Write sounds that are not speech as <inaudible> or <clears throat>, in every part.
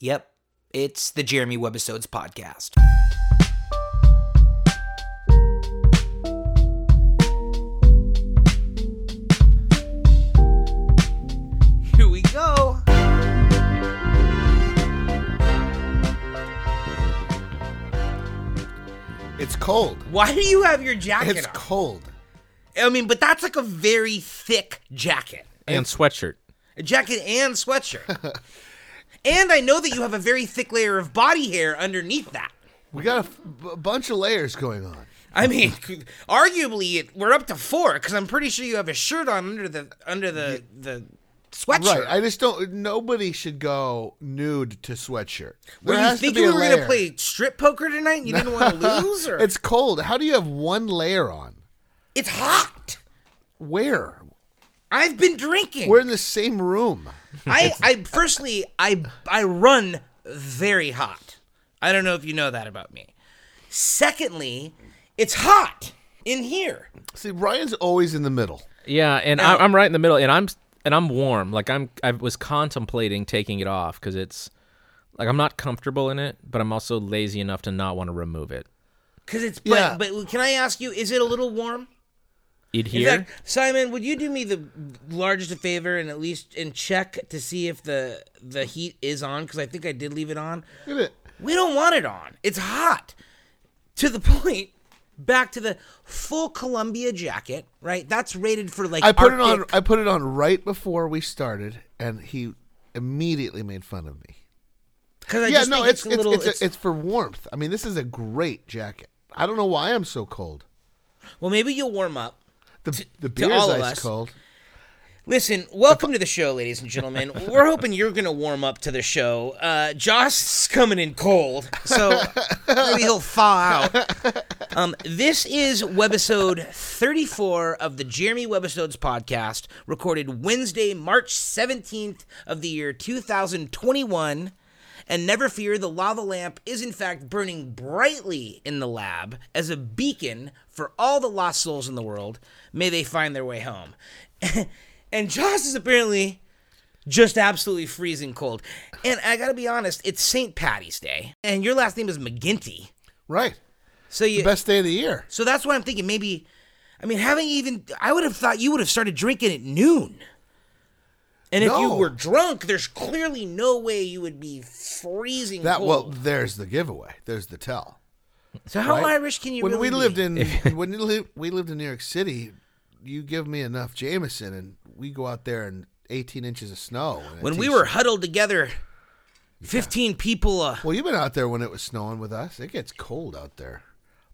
Yep, it's the Jeremy Webbisodes podcast. Here we go. It's cold. Why do you have your jacket It's on? cold. I mean, but that's like a very thick jacket. and sweatshirt. A jacket and sweatshirt. <laughs> and I know that you have a very thick layer of body hair underneath that. We got a f- b- bunch of layers going on. I mean, <laughs> arguably, it, we're up to four because I'm pretty sure you have a shirt on under the under the the sweatshirt. Right. I just don't. Nobody should go nude to sweatshirt. Were you thinking we were gonna play strip poker tonight? and You didn't want to <laughs> lose, or It's cold. How do you have one layer on? it's hot. Where? I've been drinking. We're in the same room. <laughs> I, I firstly, I I run very hot. I don't know if you know that about me. Secondly, it's hot in here. See, Ryan's always in the middle. Yeah, and Now- I, I'm right in the middle, and I'm and I'm warm. Like I'm, I was contemplating taking it off because it's like I'm not comfortable in it, but I'm also lazy enough to not want to remove it. Cause it's but, Yeah. but can I ask you, is it a little warm? It In here. fact, Simon, would you do me the largest of favor and at least and check to see if the the heat is on? Because I think I did leave it on. Look it. We don't want it on. It's hot. To the <laughs> point. Back to the full Columbia jacket, right? That's rated for like I put it on. I put it on right before we started, and he immediately made fun of me. Because I yeah, just no, think it's it's, a it's little. it's, it's- it's for warmth. I mean, this is a great jacket. I don't know why I'm so cold. well, maybe you'll warm up. The the to beer's all of ice us. cold. Listen, welcome to the show, ladies and gentlemen. We're hoping you're going to warm up to the show. Uh, Joss coming in cold, so maybe he'll thaw out. Um, this is webbisode 34 of the Jeremy Webbisodes podcast, recorded Wednesday, March 17th of the year 2021. And never fear, the lava lamp is in fact burning brightly in the lab as a beacon for all the lost souls in the world. May they find their way home. <laughs> and Joss is apparently just absolutely freezing cold. And I gotta be honest, it's St. Patty's Day, and your last name is McGinty. Right. So you, Best day of the year. so that's why I'm thinking maybe. I mean, having even, I would have thought you would have started drinking at noon. And if you were drunk, there's clearly no way you would be freezing That cold. well, there's the giveaway. There's the tell. so how right? Irish can you when really we lived be? in <laughs> when we lived, we lived in New York City, you give me enough Jameson, and we go out there in 18 inches of snow. when we were huddled together, 15 people. Uh, well, you've been out there when it was snowing with us. It gets cold out there,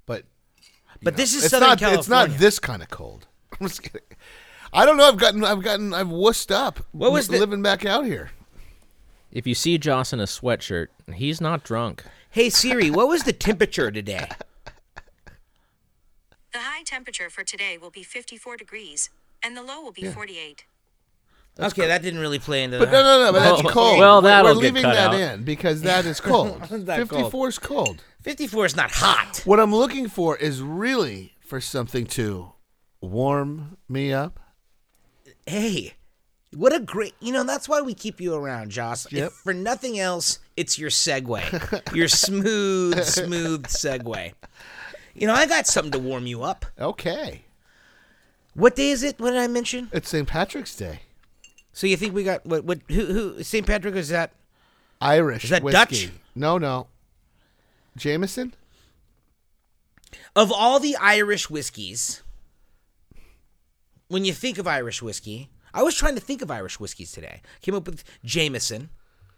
but but this is it's Southern not. California. It's not this kind of cold. <laughs> I'm just kidding. I don't know. I've gotten. I've gotten. I've wussed up. What was the- living back out here? If you see Joss in a sweatshirt, he's not drunk. Hey Siri, what was the temperature today? The high temperature for today will be 54 degrees, and the low will be 48. okay, that didn't really play into But the. no, no, no. But that's cold. well, We're- that'll we're get leaving cut that out. in because that is <laughs> cold. That cold. 54 is cold. 54 is not hot. What I'm looking for is really for something to warm me up. Hey, what a great. You know, that's why we keep you around, Joss. Yep. If for nothing else, it's your segue. <laughs> your smooth, smooth segue. You know, I got something to warm you up. Okay. What day is it? What did I mention? It's St. Patrick's Day. So you think we got what? What? Who? Who? St. Patrick is that? Irish Is that whiskey. Dutch? No, no. Jameson? Of all the Irish whiskeys, when you think of Irish whiskey, I was trying to think of Irish whiskeys today. Came up with Jameson,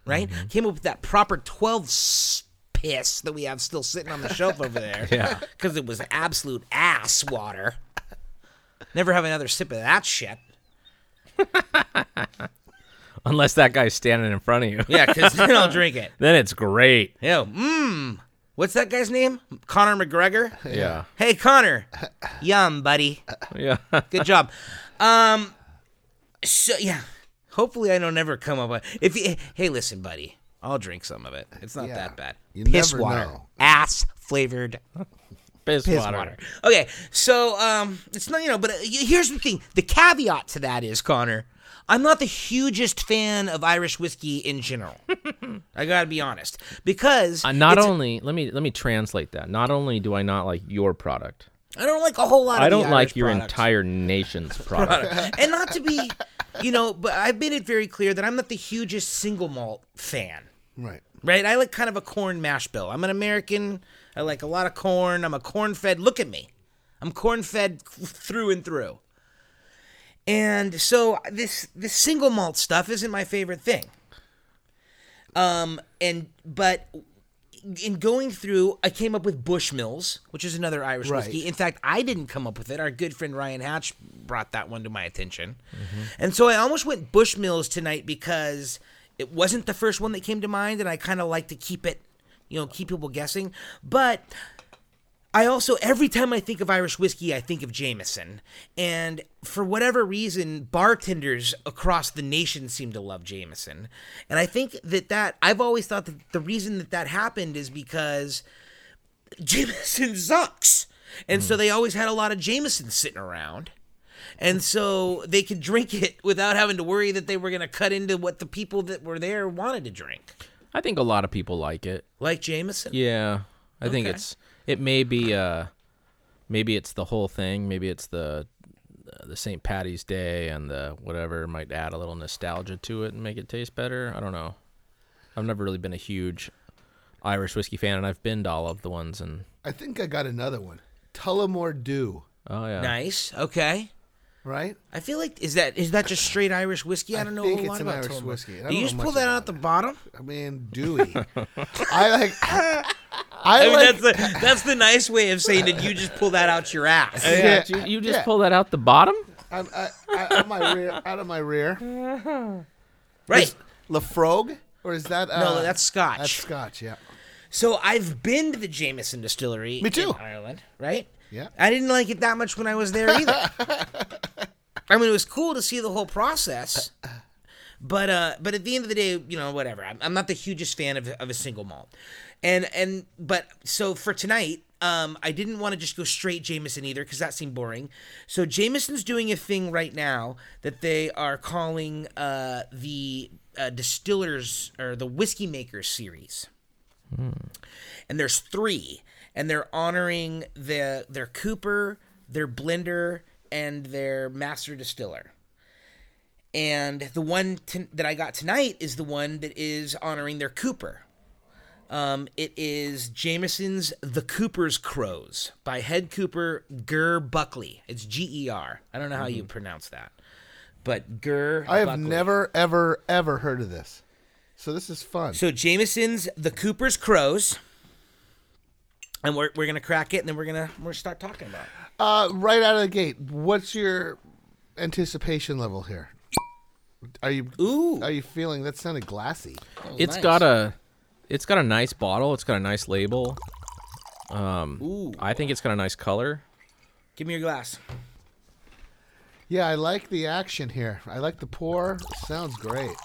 right? Mm-hmm. Came up with that proper 12 s- piss that we have still sitting on the shelf over there. <laughs> Yeah. Because it was absolute ass water. Never have another sip of that shit. <laughs> Unless that guy's standing in front of you. Yeah, because then I'll <laughs> drink it. then it's great. Yo, mmm. What's that guy's name? Conor McGregor? <laughs> Yeah. Hey, Connor. Yum, buddy. Yeah. <laughs> Good job. Um, so yeah, hopefully I don't ever come up with. If you, hey, listen, buddy, I'll drink some of it. It's not Yeah. that bad. You Piss never water, know. ass flavored piss, piss water. water. Okay, so um, it's not you know, but uh, here's the thing: the caveat to that is Connor. I'm not the hugest fan of Irish whiskey in general. <laughs> I gotta be honest, because Uh, not only let me let me translate that. Not only do I not like your product, I don't like a whole lot. Of I don't like Irish your products. entire nation's <laughs> product. and not to be, you know, but I've made it very clear that I'm not the hugest single malt fan. Right. Right? I like kind of a corn mash bill. I'm an American. I like a lot of corn. I'm a corn fed. Look at me. I'm corn fed through and through. And so this this single malt stuff isn't my favorite thing. Um and but in going through, I came up with Bushmills, which is another Irish Right. whiskey. In fact, I didn't come up with it. Our good friend Ryan Hatch brought that one to my attention. And so I almost went Bushmills tonight because it wasn't the first one that came to mind, and I kind of like to keep it, you know, keep people guessing. But I also, every time I think of Irish whiskey, I think of Jameson. And for whatever reason, bartenders across the nation seem to love Jameson. And I think that that, I've always thought that the reason that that happened is because Jameson <laughs> sucks. And so hmm. they always had a lot of Jameson sitting around. And so they could drink it <laughs> without having to worry that they were going to cut into what the people that were there wanted to drink. I think a lot of people like it. Like Jameson. Yeah, I think it's it may be uh maybe it's the whole thing. Maybe it's the the St. Patty's Day and the whatever might add a little nostalgia to it and make it taste better. I don't know. I've never really been a huge Irish whiskey fan, and I've been to all of the ones. And I think I got another one. Tullamore Dew. oh yeah, Nice. Okay. Right? I feel like is that is that just straight Irish whiskey? I I don't know think a it's lot an about Irish Tullamore. whiskey. I Do don't you know just pull much that about out the bottom? I mean, Dewey. I like. <laughs> I, I mean, like. that's the that's the nice way of saying that you just pull that out your ass. yeah, you, you just yeah. pull that out the bottom. I, I, I, out of my rear. Out of my rear. <laughs> Right. Laphroaig, or is that? Uh, No, that's Scotch. That's Scotch. Yeah. So I've been to the Jameson distillery Me too. in Ireland, right? Yeah. I didn't like it that much when I was there either. <laughs> I mean, it was cool to see the whole process, but uh, but at the end of the day, you know, whatever. I'm, I'm not the hugest fan of, of a single malt, and and but so for tonight, um, I didn't want to just go straight Jameson either because that seemed boring. So Jameson's doing a thing right now that they are calling uh, the uh, distillers or the whiskey makers series and there's three, and they're honoring the their cooper, their blender, and their master distiller. And the one t- that I got tonight is the one that is honoring their cooper. Um, it is Jameson's The Cooper's Croze by head cooper Ger Buckley. It's G E R. I don't know how you pronounce that, but Ger. I have Buckley. never, ever, ever heard of this. So this is fun. So Jameson's The Cooper's Croze. And we're, we're gonna crack it, and then we're gonna we're gonna start talking about. It. Uh, right out of the gate, what's your anticipation level here? Are you Ooh. Are you feeling that sounded glassy? It's nice. got a it's got a nice bottle. It's got a nice label. Um, Ooh. I think it's got a nice color. Give me your glass. Yeah, I like the action here. I like the pour. Sounds great.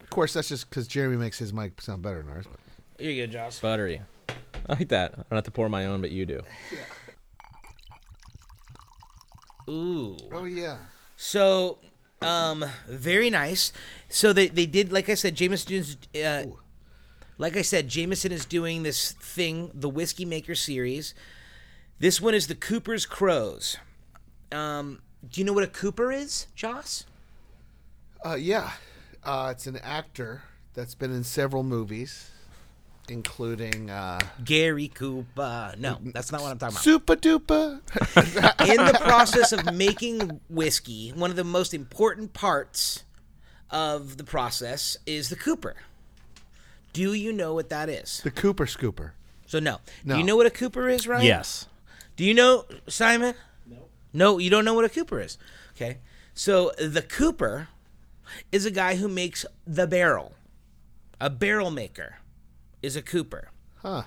Of course, that's just because Jeremy makes his mic sound better than ours. But Here you go, Joss. Buttery. I like that. I don't have to pour my own, but you do. Ooh. oh yeah, So, um, very nice. So they they did like I said, Jameson's. Uh, like I said, Jameson is doing this thing, the Whiskey Maker series. This one is the Cooper's Croze. Um, do you know what a Cooper is, Joss? uh, yeah. Uh, it's an actor that's been in several movies, including uh, Gary Cooper. No, that's not what I'm talking about. Super Duper. <laughs> in the process of making whiskey, one of the most important parts of the process is the cooper. Do you know what that is? the Cooper Scooper. So no. No. Do you know what a cooper is, right? Yes. Do you know Simon? No. No, you don't know what a cooper is. Okay. So the cooper is a guy who makes the barrel. A barrel maker is a cooper. Huh.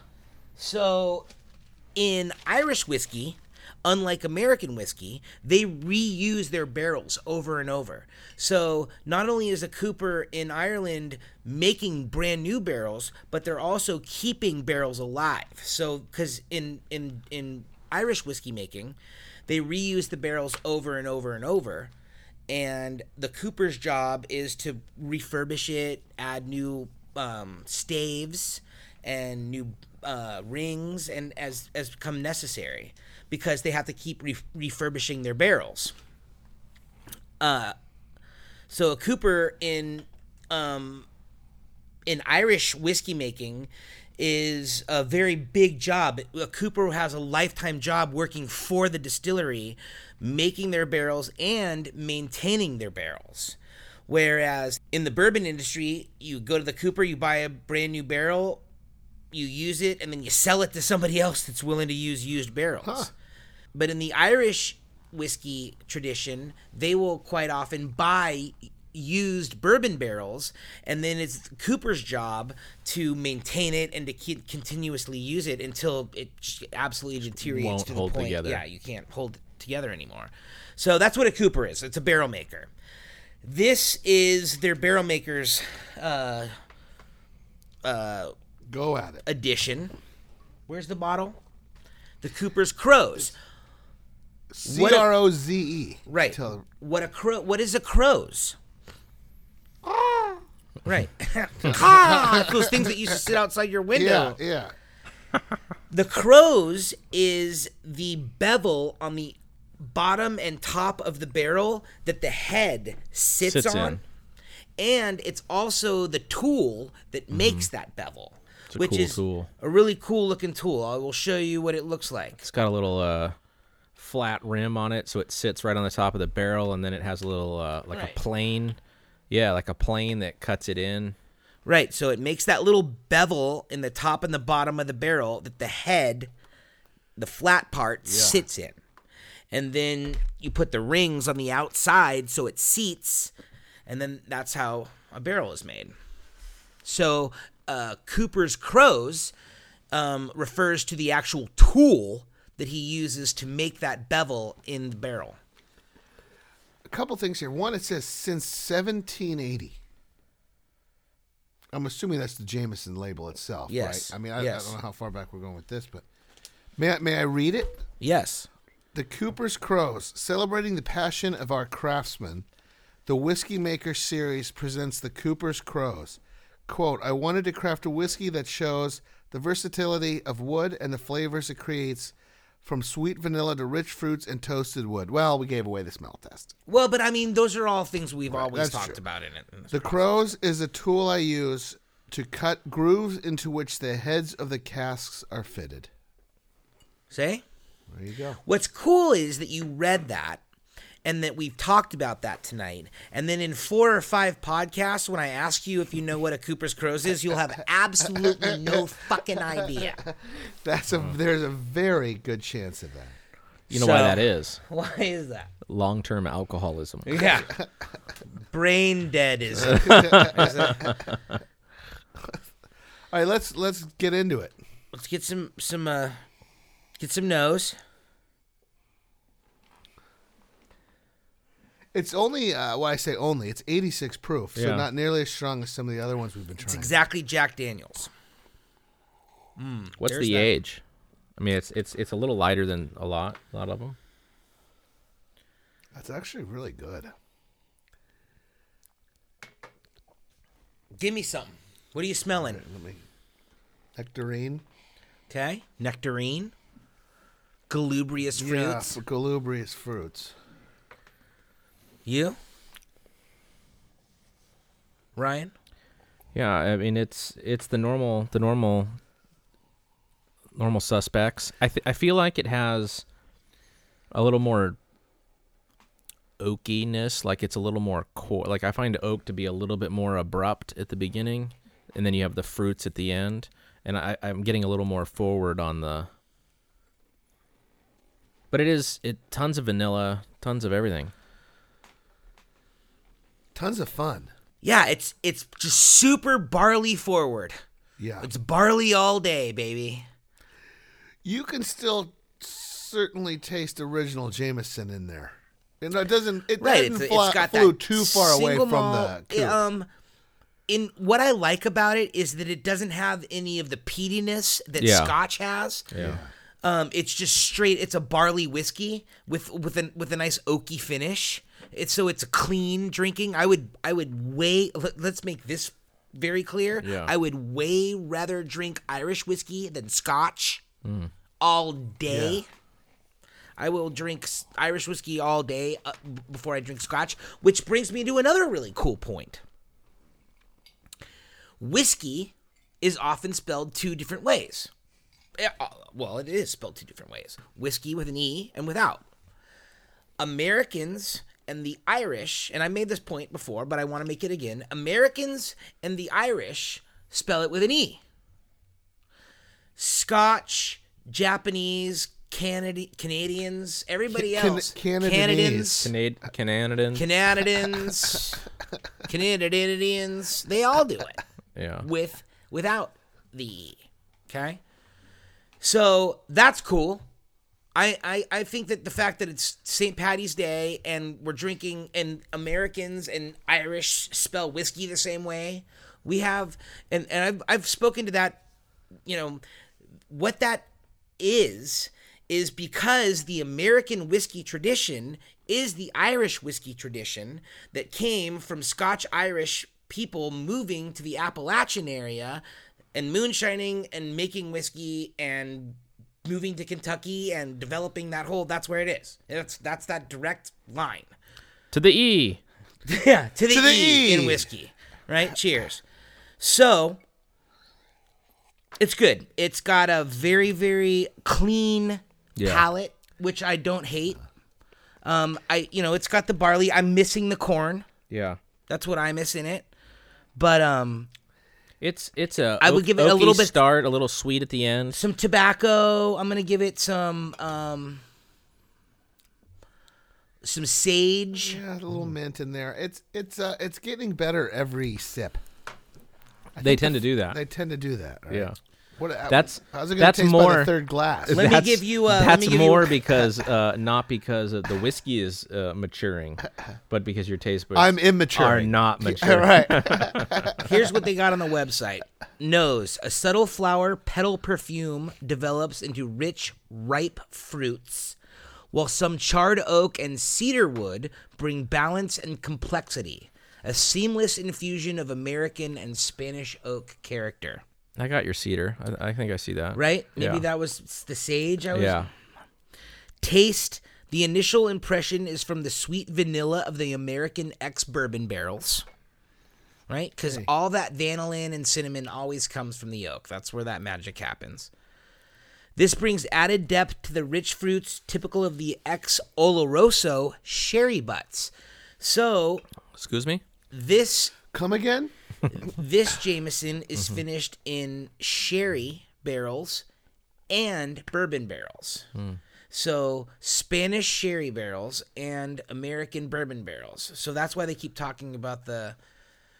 So, in Irish whiskey, unlike American whiskey, they reuse their barrels over and over. So, not only is a cooper in Ireland making brand new barrels, but they're also keeping barrels alive. So, because in in in Irish whiskey making, they reuse the barrels over and over and over. And the cooper's job is to refurbish it, add new um, staves and new uh, rings, and as as become necessary, because they have to keep re- refurbishing their barrels. Uh, so a cooper in um, in Irish whiskey making is a very big job. A cooper has a lifetime job working for the distillery, making their barrels and maintaining their barrels. Whereas in the bourbon industry, you go to the cooper, you buy a brand new barrel, you use it, and then you sell it to somebody else that's willing to use used barrels. But in the Irish whiskey tradition, they will quite often buy used bourbon barrels, and then it's Cooper's job to maintain it and to keep, continuously use it until it absolutely deteriorates Won't to the hold point. together. Yeah, you can't hold it together anymore. So that's what a Cooper is. It's a barrel maker. This is their barrel maker's uh, Go at it. edition. Where's the bottle? The Cooper's Croze. C what a- R O Z E. Right. Tell- What a crow? What is a crow's? Right. <laughs> Ah, Those things that used to sit outside your window. Yeah, yeah. <laughs> The croze is the bevel on the bottom and top of the barrel that the head sits, Sits on. in. And it's also the tool that makes that bevel. A which cool is tool. a really cool looking tool. I will show you what it looks like. It's got a little uh, flat rim on it, so it sits right on the top of the barrel, and then it has a little uh, like Right. a plane. Yeah, like a plane that cuts it in. Right, so it makes that little bevel in the top and the bottom of the barrel that the head, the flat part, sits in. And then you put the rings on the outside so it seats, and then that's how a barrel is made. So uh, Cooper's Croze um, refers to the actual tool that he uses to make that bevel in the barrel. A couple things here. One, it says since 1780. I'm assuming that's the Jameson label itself, Yes, right? I mean, I, yes. I don't know how far back we're going with this, but may I, may I read it? Yes. The Cooper's Croze, celebrating the passion of our craftsmen, the Whiskey Maker series presents the Cooper's Croze. Quote, I wanted to craft a whiskey that shows the versatility of wood and the flavors it creates from sweet vanilla to rich fruits and toasted wood. Well, we gave away the smell test. Well, but I mean, those are all things we've always talked true. about in it. in The Croze is a tool I use to cut grooves into which the heads of the casks are fitted. See? There you go. What's cool is that you read that and that we've talked about that tonight. And then in four or five podcasts, when I ask you if you know what a Cooper's Croze is, you'll have absolutely no fucking idea. That's a there's a very good chance of that. You know why So- that is? Why is that? Long-term alcoholism. Yeah. Brain dead is it? Is? <laughs> All right, let's let's get into it. Let's get some some uh get some nose. It's only uh, well, I say only. It's 86 proof, so Yeah. not nearly as strong as some of the other ones we've been trying. It's trying. exactly Jack Daniels. What's There's the that. age? I mean, it's it's it's a little lighter than a lot, a lot of them. That's actually really good. Give me some. What are you smelling? Let me nectarine. Okay. Nectarine. Galubrious Yeah, fruits. galubrious fruits. You? Ryan? Yeah, I mean it's it's the normal the normal normal suspects. I th- I feel like it has a little more oakiness, like it's a little more core. Like I find oak to be a little bit more abrupt at the beginning, and then you have the fruits at the end. And I, I'm getting a little more forward on the. But it is it tons of vanilla, tons of everything. Tons of fun. Yeah, it's it's just super barley forward. Yeah. It's barley all day, baby. you can still certainly taste original Jameson in there. And it doesn't it Right. doesn't It's, fly, it's got flew too far away single from the malt- coop. Um, in what I like about it is that it doesn't have any of the peatiness that Yeah. Scotch has. Yeah. Um, it's just straight. It's a barley whiskey with with a with a nice oaky finish. It's so it's clean drinking. I would I would way let, let's make this very clear. Yeah. I would way rather drink Irish whiskey than Scotch all day. Yeah. I will drink Irish whiskey all day uh, before I drink Scotch, which brings me to another really cool point. Whiskey is often spelled two different ways. Eh, uh, Well, it is spelled two different ways whiskey with an E and without. Americans and the Irish, and I made this point before, but I want to make it again Americans and the Irish spell it with an E. Scotch, Japanese, Canadi- Canadians, everybody Can- else, Canadianese. Canadians, Canad- Canadian. Canadians, <laughs> Canadians, they all do it yeah. with without the E. Okay? So that's cool. I, I, I think that the fact that it's St. Patty's Day and we're drinking and Americans and Irish spell whiskey the same way. We have and, and I've I've spoken to that, you know, what that is is because the American whiskey tradition is the Irish whiskey tradition that came from Scotch Irish people moving to the Appalachian area and moonshining and making whiskey and moving to Kentucky and developing that whole that's where it is. That's that's that direct line. To the E. <laughs> Yeah, to the, To the e, E. in whiskey. Right? Cheers. So it's good. It's got a very, very clean Yeah. palate, which I don't hate. Um, I you know, it's got the barley. I'm missing the corn. Yeah. That's what I miss in it. But um It's it's a I would give it a oaky little bit- start, a little sweet at the end. some tobacco. I'm gonna give it some um some sage. Yeah, a little mint in there. It's it's uh it's getting better every sip. They tend to do that. They tend to do that. right? yeah. What? That's- how's it that's taste by more- the third glass? Let me give you, uh, let that's me give you- more <laughs> because uh, not because of the whiskey is uh, maturing, but because your taste buds I'm immature. are not All mature. right. <laughs> Here's what they got on the website. Nose, a subtle flower petal perfume develops into rich, ripe fruits, while some charred oak and cedar wood bring balance and complexity. A seamless infusion of American and Spanish oak character. I got your cedar. I, I think I see that. Right? Maybe Yeah. that was the sage I was Yeah. Taste. The initial impression is from the sweet vanilla of the American ex bourbon barrels. Right? Because hmm. all that vanillin and cinnamon always comes from the oak. That's where that magic happens. This brings added depth to the rich fruits typical of the ex Oloroso sherry butts. So Excuse me. this Come again? This Jameson is finished in sherry barrels and bourbon barrels. So Spanish sherry barrels and American bourbon barrels. So that's why they keep talking about the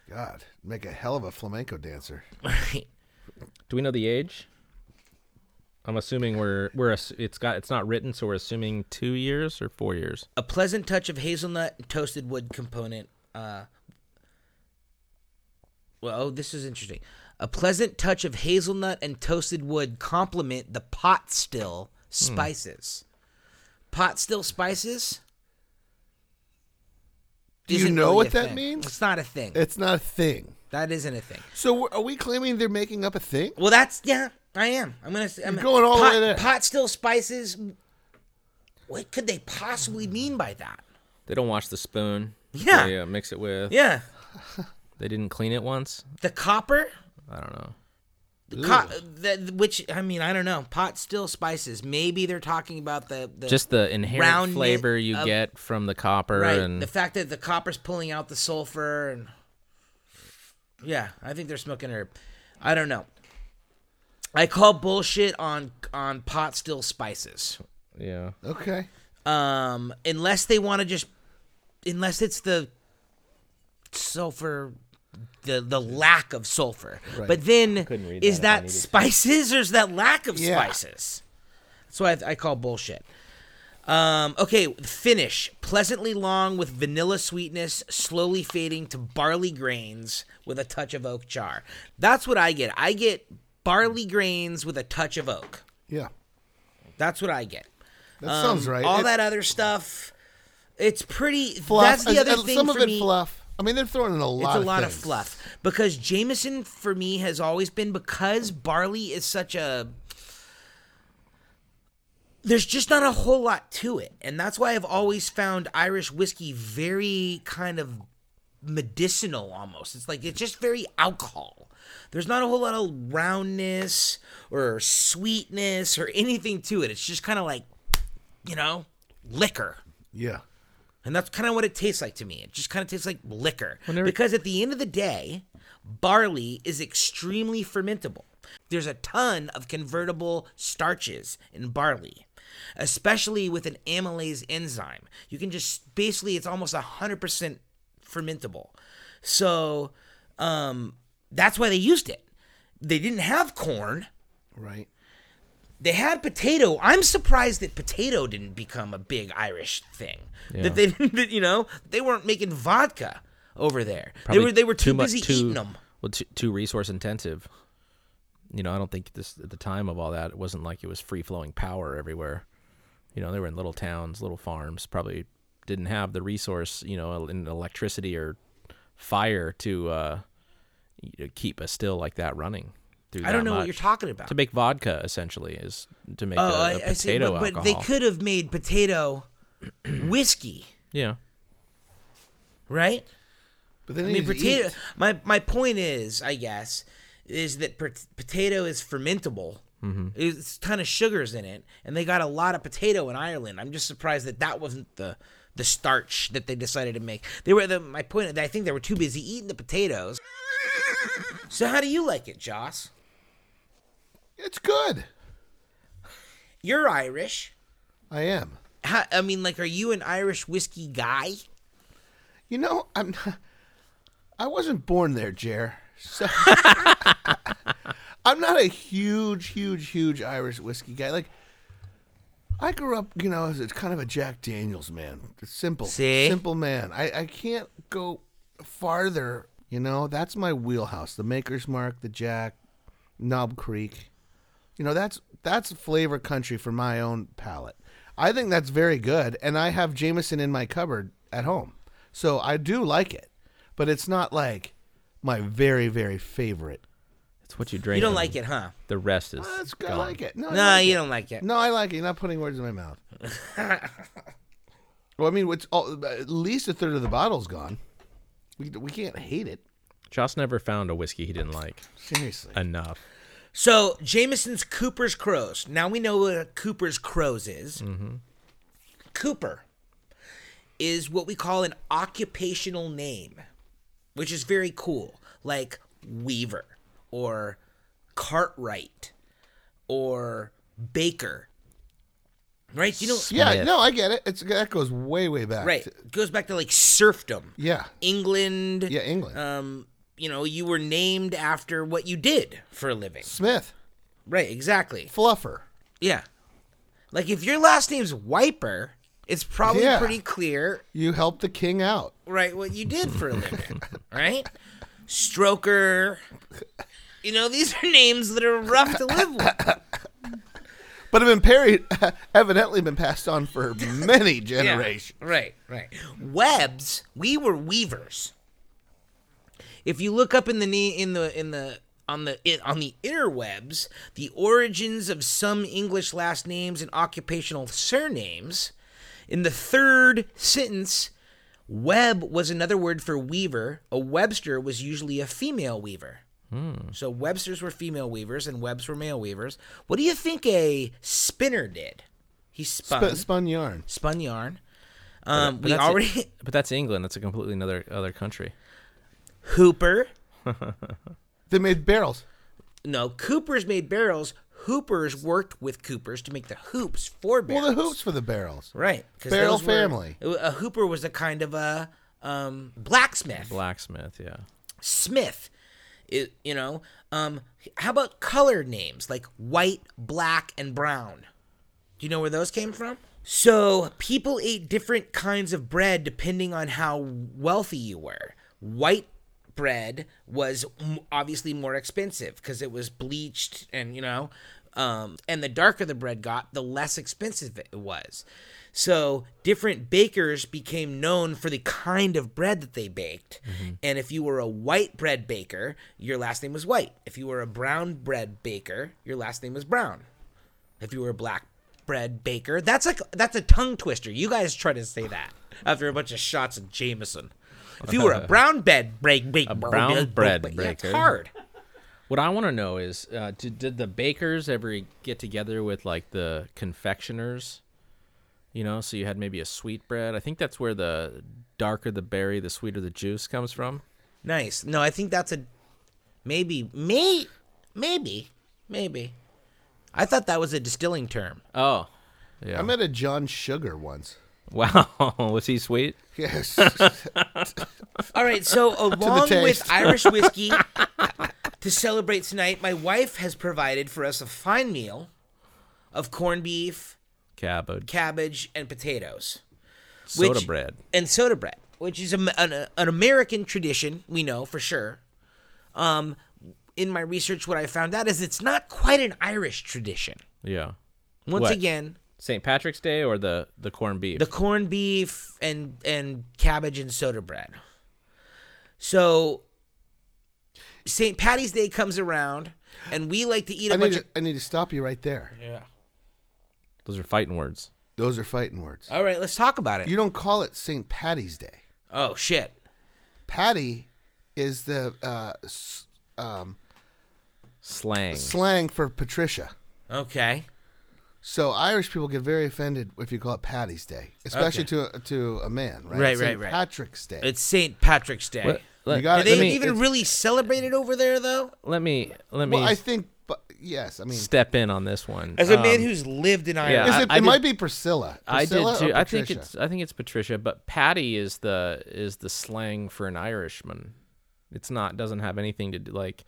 God, make a hell of a flamenco dancer. Do we know the age? I'm assuming we're we're it's got it's not written, so we're assuming two years or four years. a pleasant touch of hazelnut and toasted wood component. Uh, well, oh, this is interesting. A pleasant touch of hazelnut and toasted wood complement the pot still spices. Pot still spices. Do you know really what that thing. means? It's not a thing. It's not a thing. that isn't a thing. So are we claiming they're making up a thing? Well, that's yeah. I am. I'm gonna. I'm You're going all the pot, way there. Pot still spices. What could they possibly mean by that? They don't wash the spoon. Yeah. They uh, mix it with. Yeah, <laughs> They didn't clean it once. the copper. I don't know. The co- the, which I mean, I don't know. Pot still spices. Maybe they're talking about the, the Just the inherent flavor you of- get from the copper right. and The fact that the copper's pulling out the sulfur and yeah, I think they're smoking herb. I don't know. I call bullshit on on pot still spices. yeah. Okay. Um, unless they want to just, unless it's the sulfur, the the lack of sulfur. But then, is that that spices or is that lack of Yeah. spices? That's why I, I call bullshit. Um, okay, finish. Pleasantly long with vanilla sweetness, slowly fading to barley grains with a touch of oak char. That's what I get. I get barley grains with a touch of oak. Yeah. That's what I get. That Um, sounds right. All It- that other stuff, it's pretty. fluff. That's the other uh, thing Some for of it me. fluff. I mean, they're throwing in a lot. Of It's a lot of fluff because Jameson for me has always been because barley is such a. There's just not a whole lot to it, and that's why I've always found Irish whiskey very kind of medicinal almost. It's like it's just very alcohol. There's not a whole lot of roundness or sweetness or anything to it. It's just kind of like, you know, liquor. Yeah. And that's kind of what it tastes like to me. It just kind of tastes like liquor. Whenever- because at the end of the day, barley is extremely fermentable. There's a ton of convertible starches in barley, especially with an amylase enzyme. You can just basically, it's almost 100% fermentable. So um, that's why they used it. They didn't have corn. Right. They had potato. I'm surprised that potato didn't become a big Irish thing. Yeah. That they didn't, <laughs> that, you know, they weren't making vodka over there. Probably they were they were too, mu- busy too- eating them. Well, too, too resource intensive. You know, I don't think this at the time of all that, it wasn't like it was free flowing power everywhere. You know, they were in little towns, little farms. Probably didn't have the resource, you know, in electricity or fire to uh, you know, keep a still like that running. Through I don't that know what you're talking about. To make vodka, essentially, is to make oh, a, a I, I potato see. But, but they could have made potato <clears throat> whiskey, yeah. right? But then I mean, potato. My my point is, I guess, is that pot- potato is fermentable. Mm-hmm. It's a ton of sugars in it, and they got a lot of potato in Ireland. I'm just surprised that that wasn't the the starch that they decided to make. They were the my point. I think they were too busy eating the potatoes. So how do you like it, Joss? It's good. You're Irish. I am. How, I mean, like, are you an Irish whiskey guy? You know, I'm. Not, <laughs> I wasn't born there, Jer. So <laughs> I'm not a huge, huge, huge Irish whiskey guy. Like, I grew up, you know, as a kind of a Jack Daniels man. Simple, See? simple man. I, I can't go farther. You know, that's my wheelhouse. The Maker's Mark, the Jack, Knob Creek. You know, that's that's flavor country for my own palate. I think that's very good, and I have Jameson in my cupboard at home, so I do like it. But it's not like my very, very favorite. It's what you drink. You don't like it, huh? The rest is. Uh, it's, I gone. like it. No, I No, like you it. don't like it. No, I like it. You're not putting words in my mouth. <laughs> well, I mean, what's all, at least a third of the bottle's gone. We, we can't hate it. Joss never found a whiskey he didn't like Seriously. enough. So Jameson's Cooper's Croze. Now we know what a Cooper's Croze is. Cooper is what we call an occupational name, which is very cool, like Weaver or Cartwright or Baker. Right? You know, yeah, Smith. no, I get it. It's that goes way, way back. right? to- goes back to like serfdom. yeah. England. Yeah, England. Um, you know, you were named after what you did for a living. Smith, Right, exactly. Fluffer. Yeah. Like if your last name's Wiper, it's probably Yeah. pretty clear, You helped the king out. right, what you did for a living. <laughs> right? Stroker. You know, these are names that are rough to live with. But have been parried, <laughs> evidently been passed on for many <laughs> Yeah, generations. Right, right. Webs, we were weavers. If you look up in the ne- in the in the on the in, on the interwebs, the origins of some English last names and occupational surnames, in the third sentence, web was another word for weaver. A webster was usually a female weaver. So websters were female weavers and webs were male weavers. What do you think a spinner did? He spun Sp- spun yarn. spun yarn. Um, But we that's- already <laughs> But that's England. That's a completely another other country. Hooper. <laughs> They made barrels. No, Coopers made barrels. Hoopers worked with Coopers to make the hoops for barrels. Well, the hoops for the barrels. Right. Barrel those were- family. a hooper was a kind of a um, blacksmith. Blacksmith. Yeah. Smith. It, you know, um, how about colored names like white, black, and brown? Do you know where those came from? So people ate different kinds of bread depending on how wealthy you were. White bread was m- obviously more expensive because it was bleached and you know Um, and the darker the bread got, the less expensive it was. So different bakers became known for the kind of bread that they baked. And if you were a white bread baker, your last name was white. If you were a brown bread baker, your last name was brown. If you were a black bread baker, that's like that's a tongue twister. You guys try to say that after a bunch of shots of Jameson. If you were a <laughs> brown bread break, bake, A brown bread yeah, it's hard. What I want to know is, uh, did, did the bakers ever get together with like the confectioners? You know, so you had maybe a sweet bread. I think that's where the darker the berry, the sweeter the juice comes from. Nice. No, I think that's a maybe, may, maybe, maybe. I thought that was a distilling term. Oh, yeah. I met a John Sugar once. Wow, <laughs> was he sweet? Yes. <laughs> All right, so <laughs> along with. Irish whiskey to celebrate tonight, my wife has provided for us a fine meal of corned beef, Cabbage, cabbage, and potatoes. soda which- bread. and soda bread, which is a, an, an American tradition, we know for sure. Um, in my research, what I found out is it's not quite an Irish tradition. Yeah. Once What? again, St. Patrick's Day or the the corned beef? the corned beef and and cabbage and soda bread. So St. Patty's Day comes around, and we like to eat a I need, bunch to, of. I need to stop you right there. Yeah. Those are fighting words. Those are fighting words. All right, let's talk about it. You don't call it St. Patty's Day. oh shit! Patty is the uh, s- um, Slang. slang for Patricia. Okay. So Irish people get very offended if you call it Paddy's Day, especially to a, to a man, right? Right, St. right, right. Patrick's Day. It's St. Patrick's Day. Let, let- You got Do they me- even really celebrate it over there, though? let me let me well, I think, but yes, I mean, step in on this one. As a man Um, who's lived in yeah, Ireland, is I- it, I it did- might be Priscilla. I did too. I think it's I think it's Patricia, but Patty is the is the slang for an Irishman. It's not doesn't have anything to do like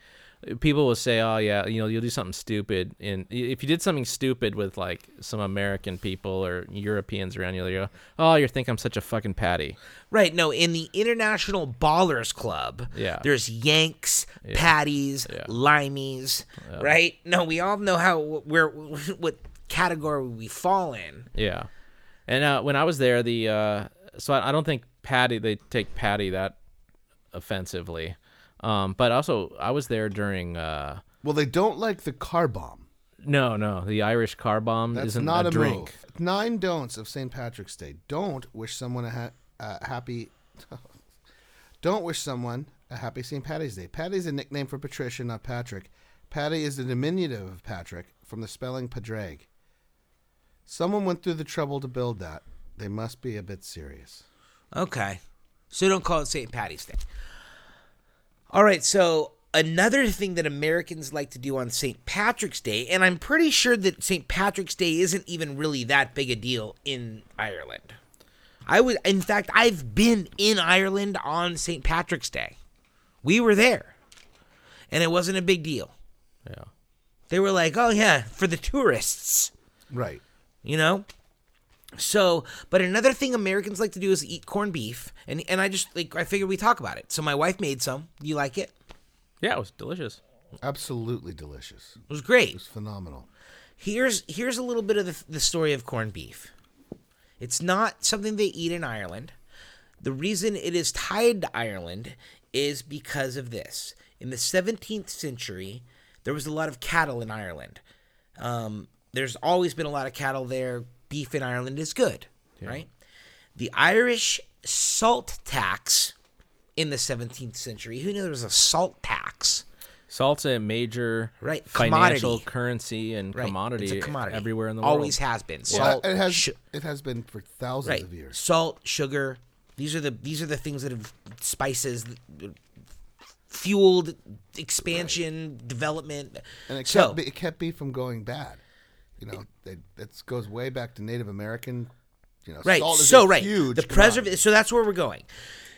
people will say, "Oh yeah, you know, you'll do something stupid." And if you did something stupid with like some American people or Europeans around you, they go, "Oh, you think I'm such a fucking Patty." right? No, in the International Ballers Club, Yeah. there's Yanks, Patties, Yeah. Limeys, right? No, we all know how where <laughs> what category we fall in. Yeah, and uh, when I was there, the uh, so I, I don't think Patty they take Patty that offensively, um, but also I was there during. Uh, well, they don't like the car bomb. No, no, the Irish car bomb That's isn't not a a, drink. move. Nine don'ts of St. Patrick's Day. Don't wish someone a ha- uh, happy. <laughs> don't wish someone a happy St. Patty's Day. Patty is a nickname for Patricia, not Patrick. Patty is the diminutive of Patrick from the spelling Padraig. Someone went through the trouble to build that. They must be a bit serious. Okay. So don't call it St. Patty's Day. All right, so another thing that Americans like to do on St. Patrick's Day, and I'm pretty sure that St. Patrick's Day isn't even really that big a deal in Ireland. I was in fact I've been in Ireland on St. Patrick's Day. We were there. And it wasn't a big deal. Yeah. They were like, "Oh yeah, for the tourists." Right. you know so but another thing americans like to do is eat corned beef and and i just like i figured we talk about it. So my wife made some. You like it? Yeah, it was delicious. Absolutely delicious. it was great. It was phenomenal. here's here's a little bit of the, the story of corned beef. It's not something they eat in ireland. The reason it is tied to ireland is because of this. In the 17th century there was a lot of cattle in ireland. Um, there's always been a lot of cattle there beef in ireland is good right the irish salt tax in the 17th century who knew there was a salt tax Salt's a major Right, financial commodity. currency and right commodity, it's a commodity everywhere in the always world. has been Well, salt it has sh- it has been for thousands right of years. salt sugar these are the these are the things that have spices fueled expansion development and it so kept, be- it kept beef from going bad. You know, it, it goes way back to Native American. You know, right salt is so right huge the preserv so that's where we're going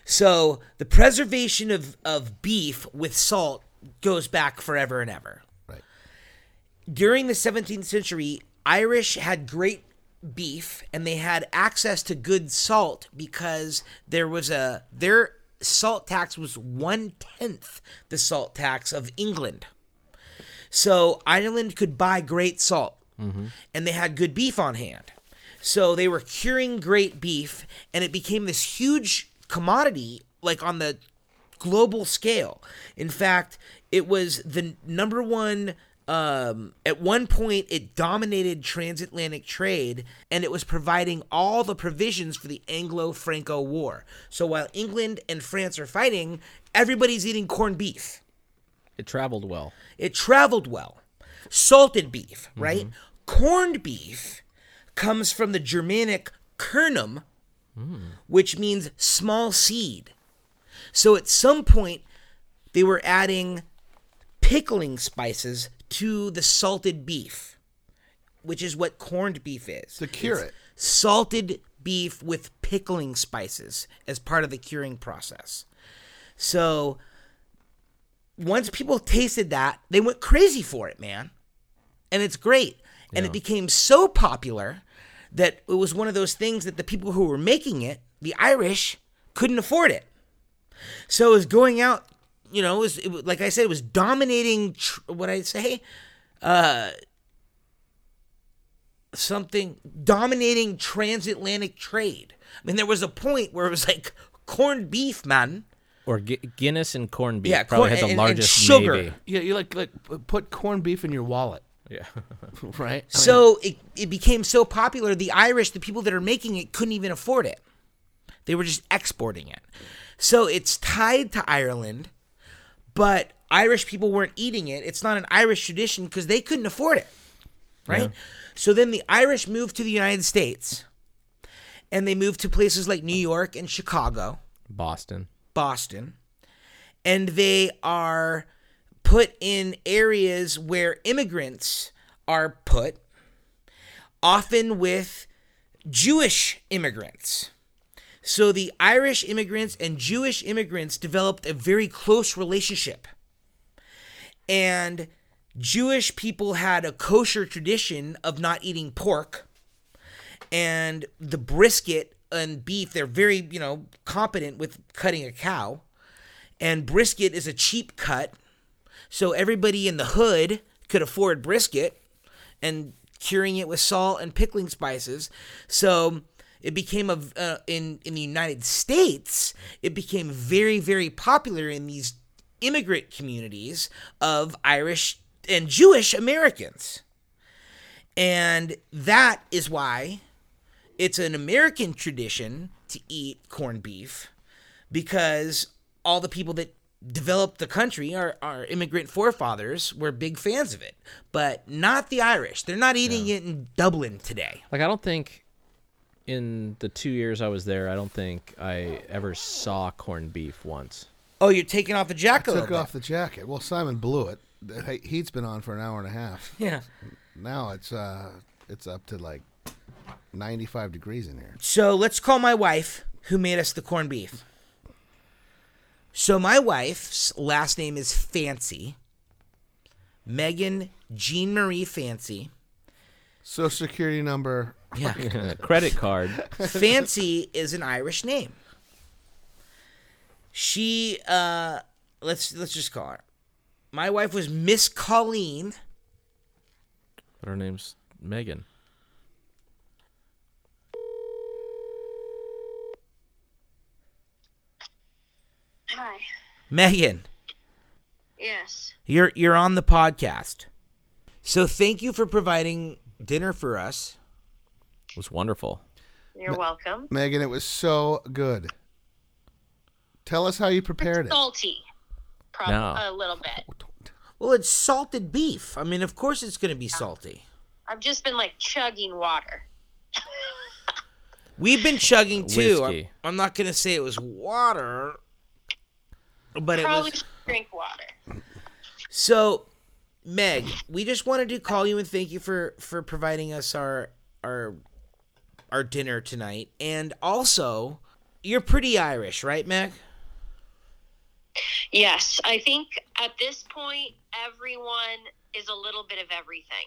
so the preservation of of beef with salt goes back forever and ever Right. during the 17th century, Irish had great beef and they had access to good salt because there was a their salt tax was one tenth the salt tax of England. So Ireland could buy great salt, and they had good beef on hand. So they were curing great beef, and it became this huge commodity, like on the global scale. In fact, it was the number one. Um, at one point, it dominated transatlantic trade, and it was providing all the provisions for the Anglo-Franco War. So while England and France are fighting, everybody's eating corned beef. It traveled well. It traveled well. Salted beef, right? Corned beef comes from the Germanic kernum, which means small seed. So at some point, they were adding pickling spices to the salted beef, which is what corned beef is. The cure It's it. Salted beef with pickling spices as part of the curing process. So once people tasted that, they went crazy for it, man. And it's great. And it became so popular that it was one of those things that the people who were making it, the Irish, couldn't afford it. So it was going out, you know, it was, it like I said, it was dominating. Tr- what I say, uh, something dominating transatlantic trade. I mean, there was a point where it was like corned beef, man. Or Gu- Guinness and corned beef Yeah, probably corn- had the and- and largest sugar. maybe. Yeah, you like like put corned beef in your wallet, Yeah. <laughs> <laughs> right? I mean, So it, it became so popular, the Irish, the people that are making it, couldn't even afford it. They were just exporting it. So it's tied to Ireland, but Irish people weren't eating it. It's not an Irish tradition because they couldn't afford it. Right? So then the Irish moved to the United States and they moved to places like New York and Chicago. Boston. Boston, and they are put in areas where immigrants are put, often with Jewish immigrants. So the Irish immigrants and Jewish immigrants developed a very close relationship. And Jewish people had a kosher tradition of not eating pork and the brisket and beef they're very you know competent with cutting a cow and brisket is a cheap cut so everybody in the hood could afford brisket and curing it with salt and pickling spices. So it became a uh, in in the United States it became very very popular in these immigrant communities of Irish and Jewish Americans. And that is why it's an American tradition to eat corned beef because all the people that developed the country, our, our immigrant forefathers, were big fans of it. But not the Irish. They're not eating it in Dublin today. Like I don't think in the two years I was there, I don't think I ever saw corned beef once. Oh, you're taking off the jacket a took little bit. off the jacket. Well, Simon blew it. The heat's been on for an hour and a half. <laughs> Yeah. Now it's uh it's up to like 95 degrees in here. So let's call my wife, who made us the corned beef. So my wife's last name is Fancy. Megan Jean Marie Fancy. Social security number. Yeah. <laughs> Credit card. Fancy is an Irish name. She uh let's let's just call her. My wife was Miss Colleen. But her name's Megan. Hi. Megan, Yes. you're you're on the podcast. So thank you for providing dinner for us. It was wonderful. You're welcome. Megan, it was so good. Tell us how you prepared it. Salty. Probably No. a little bit. Well, it's salted beef. I mean, of course it's going to be salty. I've just been like chugging water. We've been chugging <laughs> too. I'm, Whiskey. I'm not going to say it was water, but it Probably was drink water. So, Meg, we just wanted to call you and thank you for for providing us our our our dinner tonight. And also, you're pretty Irish, right, Meg? Yes, I think at this point everyone is a little bit of everything.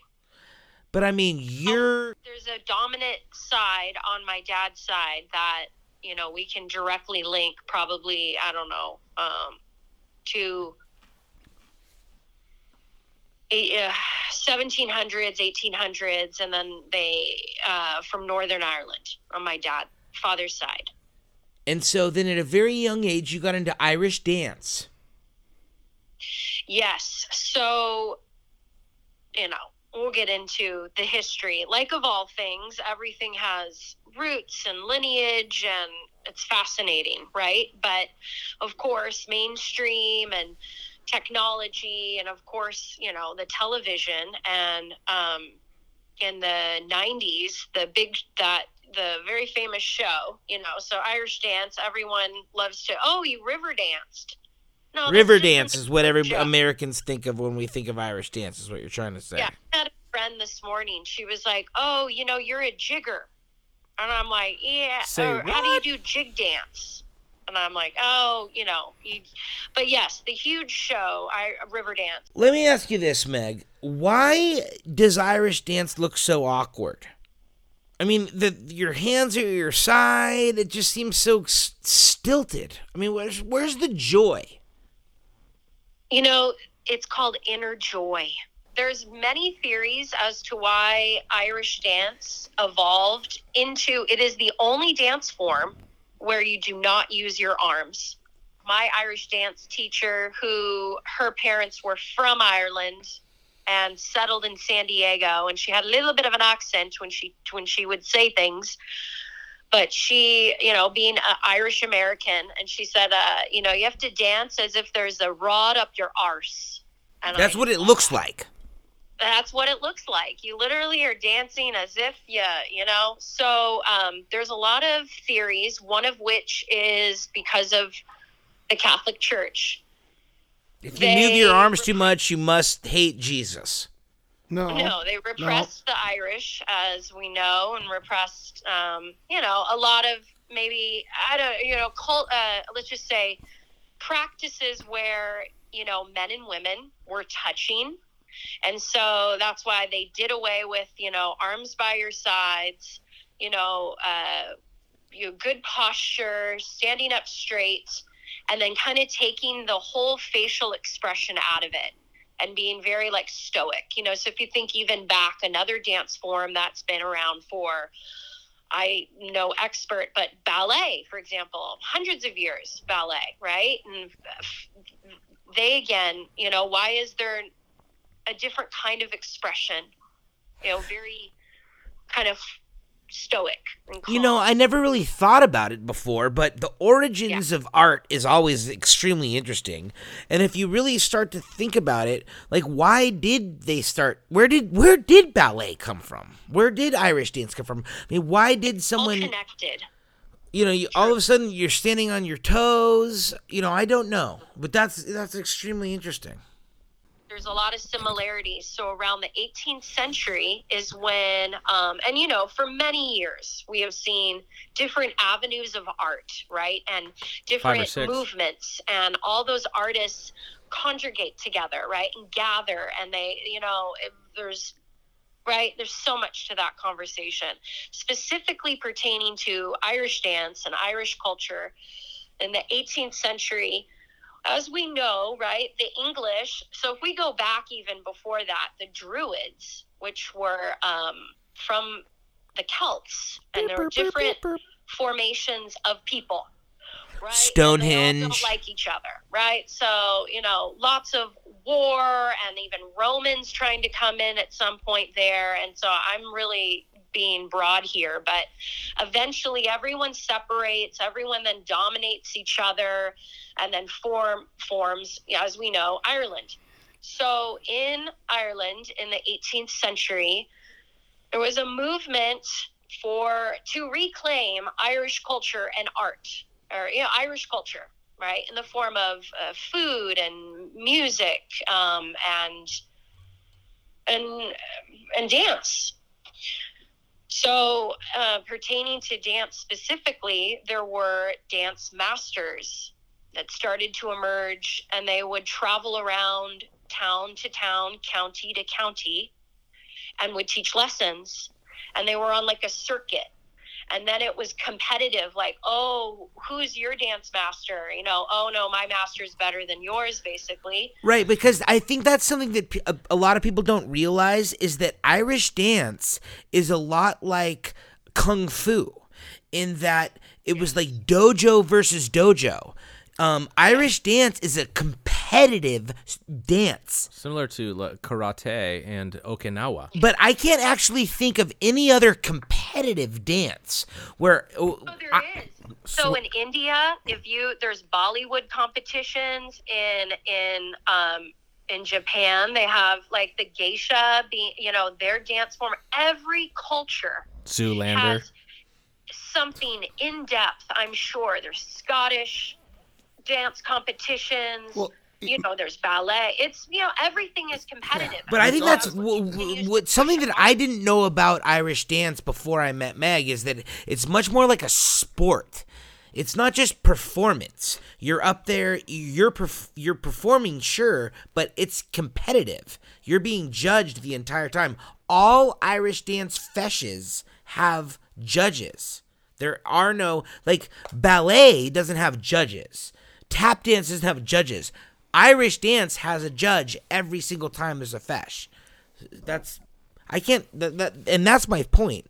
But I mean, you're oh, There's a dominant side on my dad's side that you know we can directly link probably I don't know um, to uh, 1700s, 1800s, and then they uh, from Northern Ireland on my dad father's side. And so then at a very young age, you got into Irish dance. Yes. So, you know, we'll get into the history. Like of all things, everything has roots and lineage and it's fascinating, right? But of course, mainstream and technology and of course, you know, the television and um in the 90s, the big that the very famous show, you know, so Irish dance, everyone loves to, oh, you river danced. No, Riverdance is what every joke. Americans think of when we think of Irish dance. Is what you're trying to say. Yeah, I had a friend this morning. She was like, "Oh, you know, you're a jigger," and I'm like, "Yeah." Say or, How do you do jig dance? And I'm like, "Oh, you know." You... But yes, the huge show, I Riverdance. Let me ask you this, Meg. Why does Irish dance look so awkward? I mean, the your hands are at your side. It just seems so stilted. I mean, where's where's the joy? You know, it's called inner joy. There's many theories as to why Irish dance evolved into it is the only dance form where you do not use your arms. My Irish dance teacher who her parents were from Ireland and settled in San Diego and she had a little bit of an accent when she when she would say things but she, you know, being an Irish American, and she said, uh, you know, you have to dance as if there's a rod up your arse. And That's I- what it looks like. That's what it looks like. You literally are dancing as if you, you know. So um, there's a lot of theories. One of which is because of the Catholic Church. If you move your They- arms too much, you must hate Jesus. No. No, they repressed the Irish, as we know, and repressed, um, you know, a lot of maybe I don't, you know, cult. Uh, let's just say practices where you know men and women were touching, and so that's why they did away with you know arms by your sides, you know, uh, you know, good posture, standing up straight, and then kind of taking the whole facial expression out of it and being very like stoic you know. So if you think even back another dance form that's been around for i no expert but ballet for example hundreds of years ballet right? And they again you know why is there a different kind of expression you know very kind of stoic and You know. I never really thought about it before, but the origins of art is always extremely interesting. And if you really start to think about it, like why did they start where did where did ballet come from? Where did Irish dance come from? I mean, why did all someone connected you know, you, all of a sudden you're standing on your toes, you know, I don't know. But that's that's extremely interesting. There's a lot of similarities. So around the 18th century is when, um, and you know, for many years we have seen different avenues of art, right, and different movements, and all those artists conjugate together, right, and gather, and they, you know, there's right? There's so much to that conversation, specifically pertaining to Irish dance and Irish culture in the 18th century. As we know, right, the English, so if we go back even before that, the Druids, which were um, from the Celts, and there were different formations of people. Right? And they Stonehenge. don't like each other, right? So, you know, lots of war and even Romans trying to come in at some point there. And so I'm really being broad here, but eventually everyone separates, everyone then dominates each other and then form forms, as we know, Ireland. So in Ireland in the 18th century, there was a movement for to reclaim Irish culture and art, or you know, Irish culture, right, in the form of uh, food and music um, and and and dance. So, uh, pertaining to dance specifically, there were dance masters that started to emerge, and they would travel around town to town, county to county, and would teach lessons. And they were on like a circuit. And then it was competitive like oh who's your dance master? You know oh no my master's better than yours basically. Right, because I think that's something that a, a lot of people don't realize is that Irish dance is a lot like kung fu in that it was like dojo versus dojo. Um, Irish dance is a competitive dance, Similar to like, karate and Okinawa. but I can't actually think of any other competitive dance where. Oh, there is. So in India, if you there's Bollywood competitions in in um in Japan, they have like the geisha being you know their dance form. Every culture Zoolander. has something in depth. I'm sure there's Scottish dance competitions. Well, you know, there's ballet. It's you know everything is competitive. But I think that's That's w- what w- what something that. I didn't know about Irish dance before I met Meg is that it's much more like a sport. It's not just performance. You're up there, you're perf- you're performing, sure, but it's competitive. You're being judged the entire time. All Irish dance feises have judges. There are no like ballet doesn't have judges. Tap dance doesn't have judges. Irish dance has a judge every single time there's a feis. That's I can't that, that and that's my point.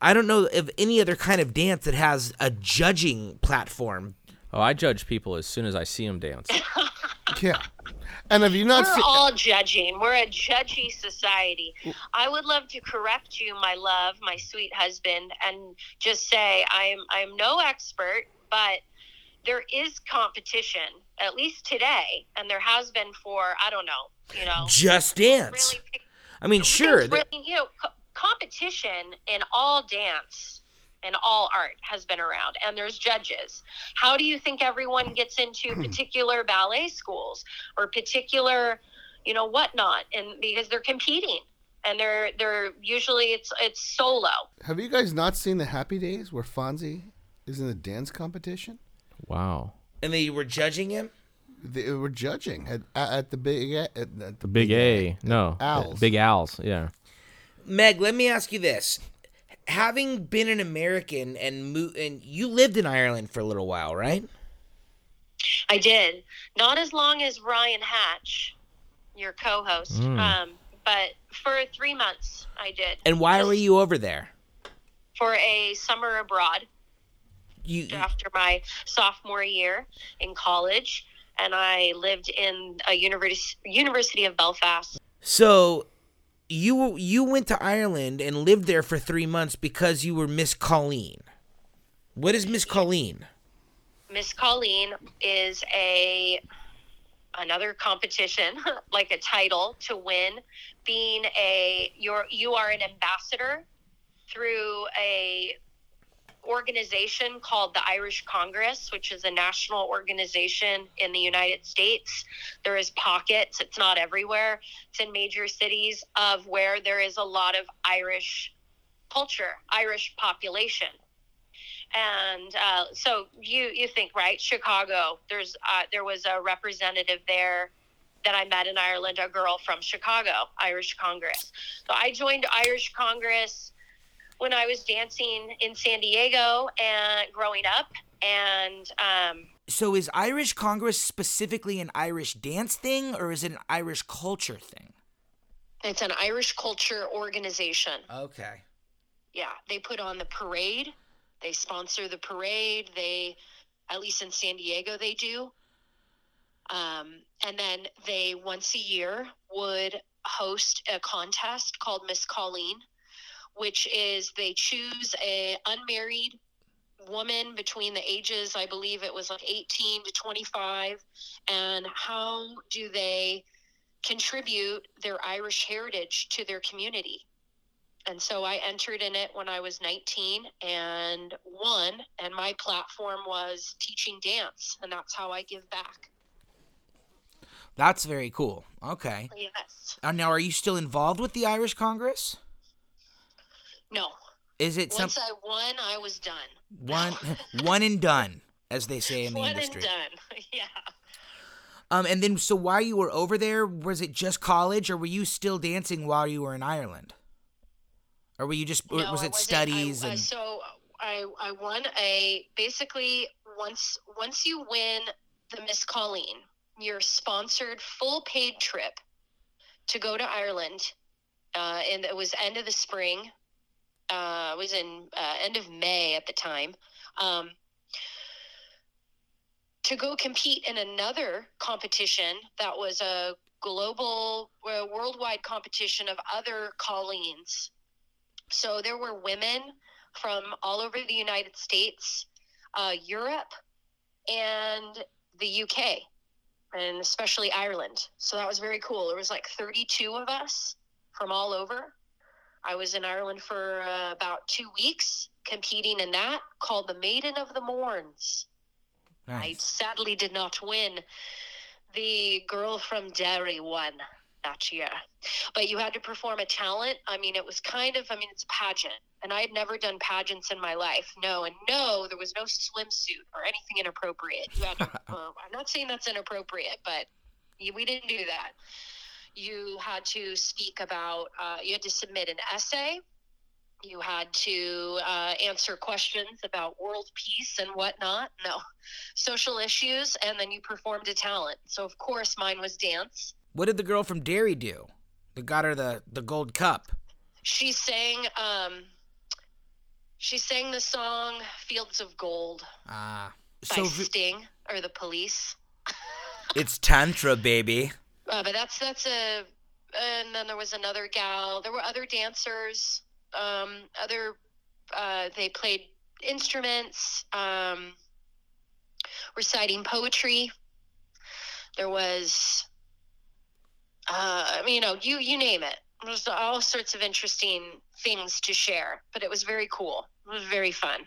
I don't know of any other kind of dance that has a judging platform. Oh, I judge people as soon as I see them dance. <laughs> Yeah. And have you not We're seen? all judging. We're a judgy society. I would love to correct you, my love, my sweet husband, and just say I'm I'm no expert, but there is competition, at least today, and there has been for I don't know, you know, Just dance. really pick I mean, sure. Really, you know, co- competition in all dance and all art has been around, and there's judges. How do you think everyone gets into hmm. particular ballet schools or particular, you know, whatnot? And because they're competing, and they're they're usually it's it's solo. Have you guys not seen the Happy Days where Fonzie is in the dance competition? Wow. and they were judging him. They were judging at, at the big at, at the The big A. No. the Owls. Big owls. Yeah. Meg, let me ask you this: Having been an American and mo- and you lived in Ireland for a little while, right? I did not as long as Ryan Hatch, your co-host, Mm. um, but for three months I did And why were you over there? for a summer abroad. You after my sophomore year in college, and I lived in a university University of Belfast. so you you went to Ireland and lived there for three months because you were Miss Colleen. What is Miss Colleen? Miss Colleen is a another competition, <laughs> like a title to win, being a you're you are an ambassador through a organization called the Irish Congress, which is a national organization in the United States. There is pockets, it's not everywhere. It's in major cities of where there is a lot of Irish culture, Irish population. And uh, so you you think right, Chicago. There's uh, there was a representative there that I met in Ireland, a girl from Chicago, Irish Congress. So I joined Irish Congress when I was dancing in San Diego and growing up. And um, So is Irish Congress specifically an Irish dance thing, or is it an Irish culture thing? it's an Irish culture organization. Okay. Yeah, they put on the parade. They sponsor the parade. They, at least in San Diego, they do. Um, and then they once a year would host a contest called Miss Colleen, which is they choose a unmarried woman between the ages, I believe it was like 18 to 25, and how do they contribute their Irish heritage to their community? And so I entered in it when I was 19 and won, and my platform was teaching dance, and that's how I give back. That's very cool. Okay. Yes. Uh, now, are you still involved with the Irish Congress? No. Is it some Once I won, I was done. one one and done, as they say in the One industry? and done. <laughs> yeah. Um, and then so while you were over there, was it just college, or were you still dancing while you were in Ireland, or were you just No, was it studies I, uh, so I I won a basically once once you win the Miss Colleen, you're sponsored full paid trip to go to Ireland, uh, and it was end of the spring. Uh, was in uh, end of May at the time. Um, to go compete in another competition that was a global, uh, worldwide competition of other Colleens. So there were women from all over the United States, uh, Europe, and the UK, and especially Ireland. So that was very cool. There was like 32 of us from all over. I was in Ireland for uh, about two weeks competing in that called the Maiden of the Mournes. I sadly did not win. The girl from Derry won that year. But you had to perform a talent. I mean, it was kind of, I mean, it's a pageant. And I had never done pageants in my life. No, and no, there was no swimsuit or anything inappropriate. You had to, uh, <laughs> I'm not saying that's inappropriate, but we didn't do that. You had to speak about, uh, you had to submit an essay. You had to uh, answer questions about world peace and whatnot. No, social issues, and then you performed a talent. So, of course, mine was dance. What did the girl from Derry do? That got her the the gold cup. She sang, um, she sang the song "Fields of Gold" Ah. by so v- Sting or the Police. <laughs> it's tantra, baby. Uh, but that's that's a, and then there was another gal. There were other dancers. Um, other, uh, they played instruments, um, reciting poetry. There was, uh, you know, you you name it. There's all sorts of interesting things to share, but it was very cool. It was very fun.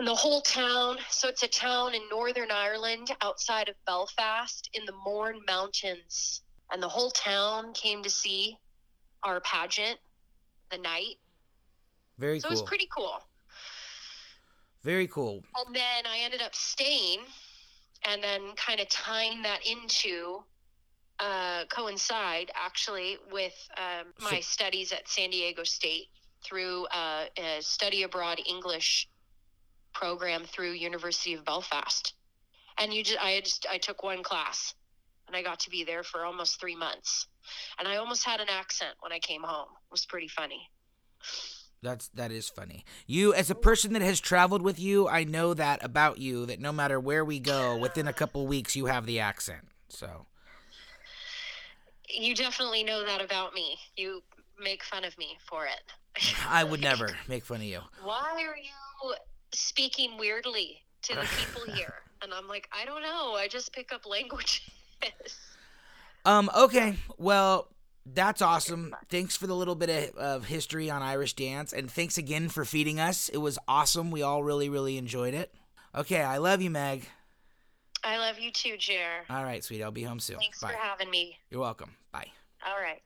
And the whole town, so it's a town in Northern Ireland outside of Belfast in the Mourne Mountains. And the whole town came to see our pageant the night. Very So cool. it was pretty cool. Very cool. And then I ended up staying and then kind of tying that into uh, coincide actually with um, my studies at San Diego State through uh, a study abroad English program through University of Belfast. And you just, I just, I took one class and I got to be there for almost three months. And I almost had an accent when I came home. It was pretty funny. That's that is funny. You as a person that has traveled with you, I know that about you that no matter where we go, within a couple weeks you have the accent. So You definitely know that about me. You make fun of me for it. I would <laughs> never make fun of you. Why are you speaking weirdly to the people <laughs> here? And I'm like, I don't know. I just pick up languages. Um okay. Well, that's awesome. Thanks for the little bit of, of history on Irish dance and thanks again for feeding us. It was awesome. We all really really enjoyed it. Okay, I love you, Meg. I love you too, Jer. All right, sweetie. I'll be home soon. Thanks Bye. for having me. You're welcome. Bye. All right.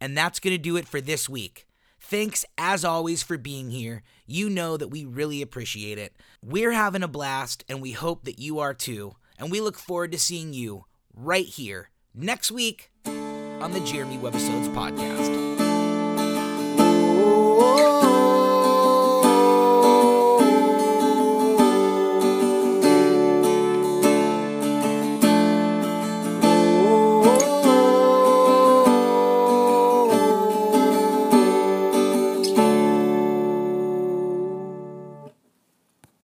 And that's going to do it for this week. Thanks, as always, for being here. You know that we really appreciate it. We're having a blast, and we hope that you are too. And we look forward to seeing you right here next week on the Jeremy Webbisodes podcast.